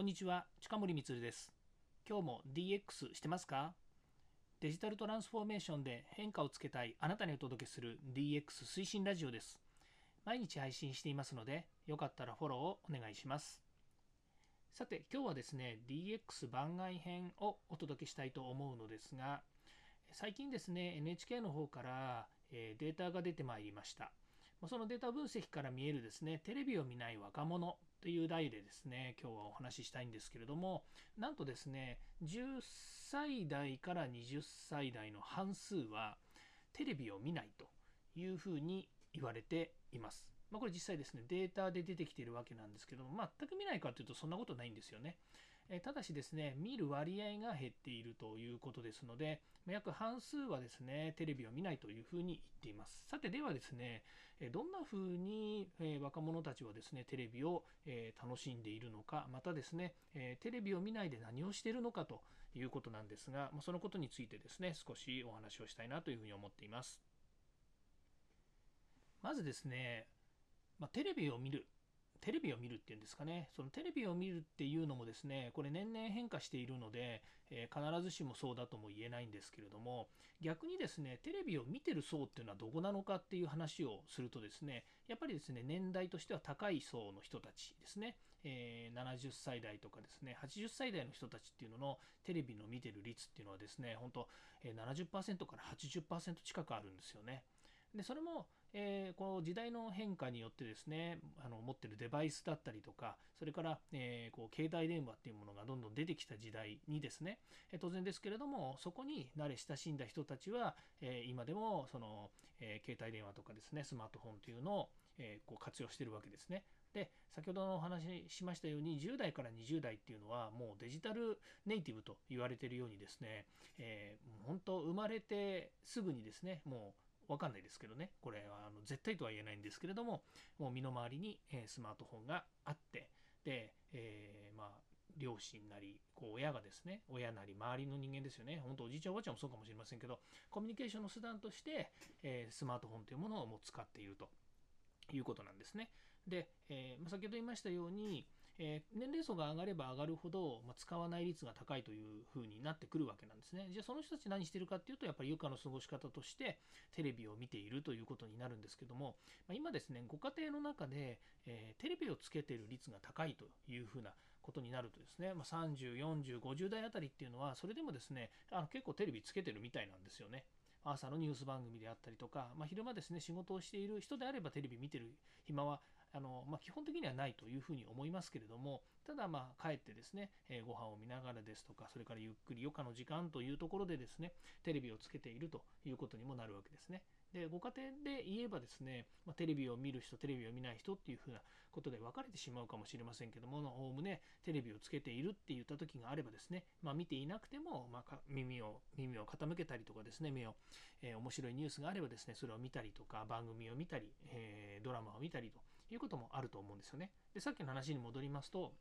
こんにちは近森光です。今日も DX してますか？デジタルトランスフォーメーションで変化をつけたいあなたにお届けする DX 推進ラジオです。毎日配信していますのでよかったらフォローをお願いします。さて今日はですね DX 番外編をお届けしたいと思うのですが最近ですね NHK の方からデータが出てまいりました。そのデータ分析から見えるですねテレビを見ない若者という題でですね今日はお話ししたいんですけれどもなんとですね10歳代から20歳代の半数はテレビを見ないというふうに言われています。まあ、これ実際ですねデータで出てきているわけなんですけども全く見ないかというとそんなことないんですよね。えただしですね、見る割合が減っているということですので、約半数はですね、テレビを見ないというふうに言っています。さて、ではですね、どんなふうに若者たちはですね、テレビを楽しんでいるのか、またですね、テレビを見ないで何をしているのかということなんですが、そのことについてですね、少しお話をしたいなというふうに思っています。まずですね、まあ、テレビを見るテレビを見るっていうんですかね、そのテレビを見るっていうのもですね、これ年々変化しているので、えー、必ずしもそうだとも言えないんですけれども、逆にですね、テレビを見てる層っていうのはどこなのかっていう話をするとですね、やっぱりですね、年代としては高い層の人たちですね、えー、70歳代とかですね、80歳代の人たちっていうののテレビの見てる率っていうのはですね、本当、え、70%から80%近くあるんですよね。でそれも、えー、この時代の変化によってですねあの持ってるデバイスだったりとかそれから、えー、こう携帯電話っていうものがどんどん出てきた時代にですね、え、当然ですけれどもそこに慣れ親しんだ人たちは、え今でもその、え携帯電話とかですねスマートフォンというのを、えこう活用してるわけですね。で先ほどのお話ししましたように10代から20代っていうのはもうデジタルネイティブと言われているようにですね、えー、本当生まれてすぐにですねもうわかんないですけどね、これはあの絶対とは言えないんですけれども、もう身の回りに、えスマートフォンがあって、で、えー、まあ、両親なり、こう親がですね、親なり周りの人間ですよね、本当おじいちゃんおばあちゃんもそうかもしれませんけど、コミュニケーションの手段として、えー、スマートフォンというものをもう使っているということなんですね。で、えー、まあ、先ほど言いましたように、えー、年齢層が上がれば上がるほど、まあ、使わない率が高いというふうになってくるわけなんですね。じゃあその人たち何してるかっていうと、やっぱり余暇の過ごし方としてテレビを見ているということになるんですけども、まあ、今ですね、ご家庭の中で、えー、テレビをつけてる率が高いというふうなことになるとですね、まあ、30、40、50代あたりっていうのは、それでもですね、あの結構テレビつけてるみたいなんですよね。朝のニュース番組であったりとか、まあ、昼間ですね、仕事をしている人であればテレビ見てる暇はあの、まあ、基本的にはないというふうに思いますけれども、ただ、まあ、帰ってですね、えー、ご飯を見ながらですとか、それからゆっくり余暇の時間というところでですね、テレビをつけているということにもなるわけですね。でご家庭で言えばですね、まあ、テレビを見る人、テレビを見ない人っていうふうなことで分かれてしまうかもしれませんけども、おおむねテレビをつけているって言った時があればですね、まあ、見ていなくても、まあ、耳を耳を傾けたりとかですね、目を、えー、面白いニュースがあればですね、それを見たりとか、番組を見たり、えー、ドラマを見たりということもあると思うんですよね。でさっきの話に戻りますと、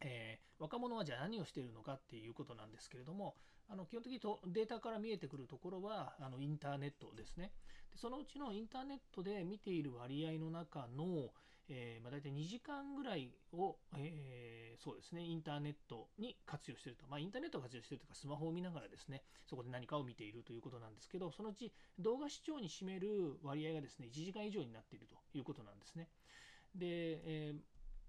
えー、若者はじゃあ何をしているのかっていうことなんですけれども、あの基本的にとデータから見えてくるところはあのインターネットですねで。そのうちのインターネットで見ている割合の中の、えーまあ、大体2時間ぐらいを、えー、そうですね、インターネットに活用していると。まあ、インターネットを活用しているというか、スマホを見ながらですね、そこで何かを見ているということなんですけど、そのうち動画視聴に占める割合がですね、1時間以上になっているということなんですね。で、えー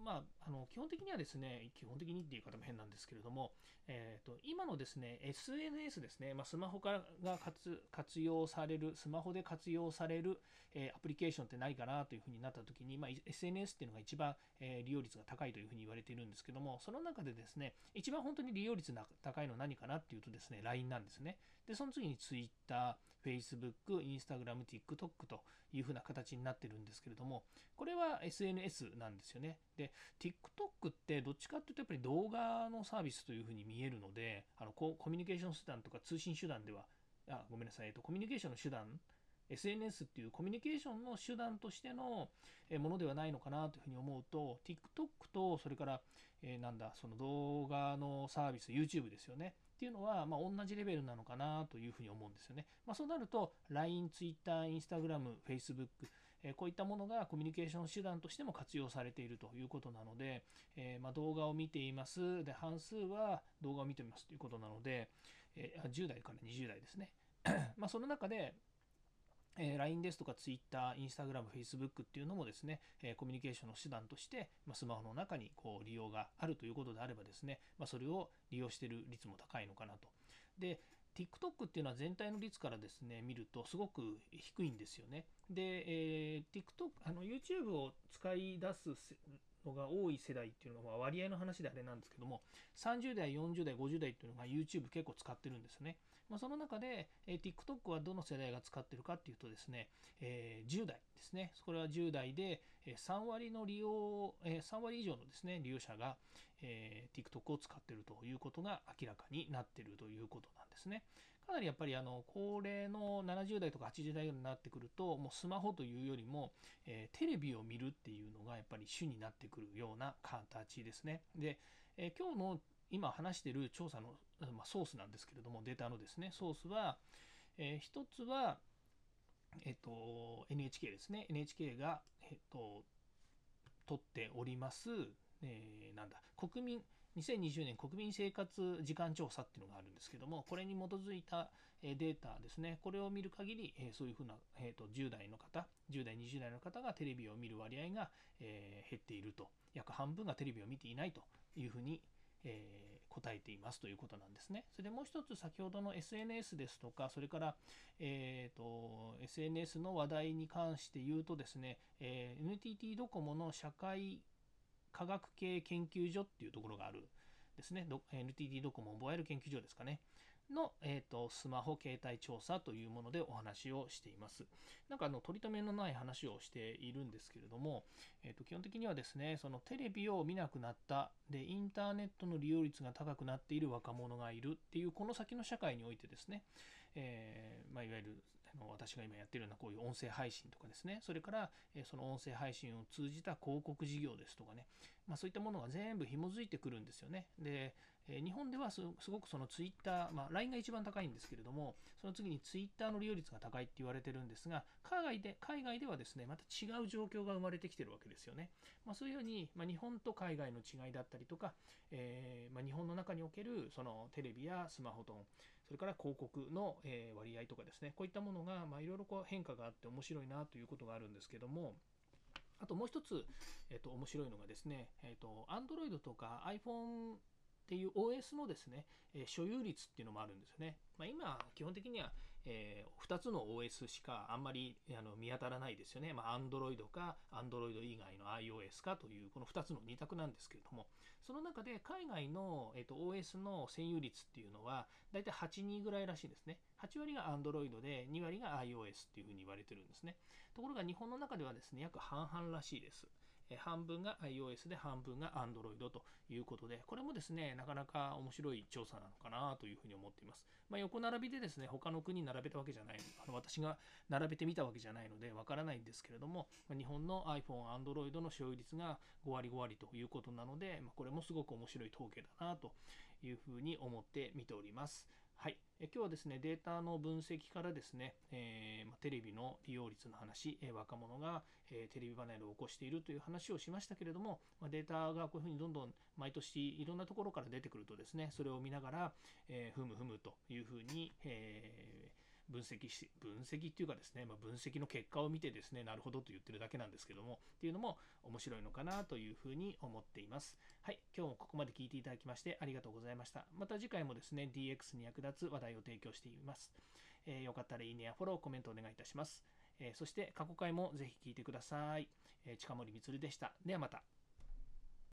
まあ、あの基本的にはですね、基本的にっていう方も変なんですけれども、えーと、今のですね、SNS ですね、まあ、スマホからが活活用される、スマホで活用される、えー、アプリケーションってないかなというふうになったときに、まあ、SNS っていうのが一番、えー、利用率が高いというふうに言われているんですけども、その中でですね、一番本当に利用率が高いのは何かなっていうとですね、LINE なんですね。で、その次に Twitter、Facebook、Instagram、TikTok というふうな形になってるんですけれども、これは SNS なんですよね。で、TikTok ってどっちかっていうとやっぱり動画のサービスというふうに見えるので、あのコミュニケーション手段とか通信手段では、あごめんなさい、えっと、コミュニケーションの手段 SNS っていうコミュニケーションの手段としてのものではないのかなというふうに思うと TikTok とそれから、えー、なんだその動画のサービス YouTube ですよねっていうのは、まあ、同じレベルなのかなというふうに思うんですよね。まあ、そうなると LINE、Twitter、Instagram、Facebook、えこういったものがコミュニケーション手段としても活用されているということなので、えま動画を見ていますで半数は動画を見ていますということなので、え10代から20代ですね まその中でえー、LINE ですとか Twitter、Instagram、Facebook っていうのもですね、えー、コミュニケーションの手段として、まあ、スマホの中にこう利用があるということであればですね、まあ、それを利用している率も高いのかなと。で、TikTok っていうのは全体の率からですね、見るとすごく低いんですよね。で、えー、TikTok、あの YouTube を使い出すのが多い世代っていうのは割合の話であれなんですけども、30代、40代、50代っていうのが YouTube 結構使ってるんですね。まあ、その中で、えー、TikTok はどの世代が使ってるかっていうとですね、えー、10代ですね。これは10代で3割の利用、え3割以上のですね、利用者が、えー、TikTok を使ってるということが明らかになってるということなんですね。かなりやっぱりあの高齢の70代とか80代になってくるともうスマホというよりも、えー、テレビを見るっていうのがやっぱり主になってくるような形ですね。で、えー、今日の今話している調査の、まあ、ソースなんですけれども、データのですね、ソースは、えー、一つは、えっ、と、NHK ですね。NHK が、えっ、と、取っております、えー、なんだ、国民、2020年国民生活時間調査っていうのがあるんですけども、これに基づいたデータですね、これを見る限り、そういうふうな、えー、と10代の方、10代、20代の方がテレビを見る割合が、え減っていると、約半分がテレビを見ていないというふうにえー、答えていますということなんですね。それでもう一つ先ほどの SNS ですとか、それから、えーと、SNS の話題に関して言うとですね、えー、NTT ドコモの社会科学系研究所っていうところがあるですね。NTT ドコモモバイル研究所ですかね。の、えーと、スマホ携帯調査というものでお話をしています。なんかあの取り留めのない話をしているんですけれども、えーと、基本的にはですね、そのテレビを見なくなった、で、インターネットの利用率が高くなっている若者がいるっていう、この先の社会においてですね、えー、まあ、いわゆるあの私が今やってるようなこういう音声配信とかですね、それから、えその音声配信を通じた広告事業ですとかね、まあ、そういったものが全部紐づいてくるんですよね。で、え日本ではすごくそのツイッター、まあ、LINE が一番高いんですけれども、その次にツイッターの利用率が高いって言われてるんですが、海外で海外ではですね、また違う状況が生まれてきてるわけですよね。まあ、そういうように、まあ、日本と海外の違いだったりとか、えー、まあ、日本の中におけるそのテレビやスマホと、それから広告の、え割合とかですね、こういったものが、いろいろ変化があって面白いなということがあるんですけども、あともう一つ、えっ、と、面白いのがですね、えっ、と、Android とか iPhone っていう OS のですね、え所有率っていうのもあるんですよね。まあ、今、基本的には、えー、2つの OS しかあんまりあの見当たらないですよね。まあ、Android か Android 以外の iOS かというこの2つの2択なんですけれども、その中で海外の、えーと、OS の占有率っていうのはだいたい8、2ぐらいらしいんですね。8割が Android で2割が iOS っていうふうに言われてるんですね。ところが日本の中ではですね、約半々らしいです。半分が iOS で半分が Android ということで、これもですね、なかなか面白い調査なのかなというふうに思っています。まあ、横並びでですね、他の国並べたわけじゃない、あの私が並べてみたわけじゃないのでわからないんですけれども、日本の iPhone、Android の所有率が5割5割ということなので、まこれもすごく面白い統計だなというふうに思って見ております。はい、え今日はですねデータの分析からですね、えー、まテレビの利用率の話、え若者が、えテレビ離れを起こしているという話をしましたけれども、まデータがこういうふうにどんどん毎年いろんなところから出てくるとですねそれを見ながら、えー、ふむふむというふうに、えー分析し、分析っていうかですね、まあ、分析の結果を見てですね、なるほどと言ってるだけなんですけども、っていうのも面白いのかなというふうに思っています。はい、今日もここまで聞いていただきましてありがとうございました。また次回もですね、DX に役立つ話題を提供しています。えー、よかったらいいねやフォロー、コメントお願いいたします。えー、そして過去回もぜひ聞いてください。えー、近森光でした。ではまた。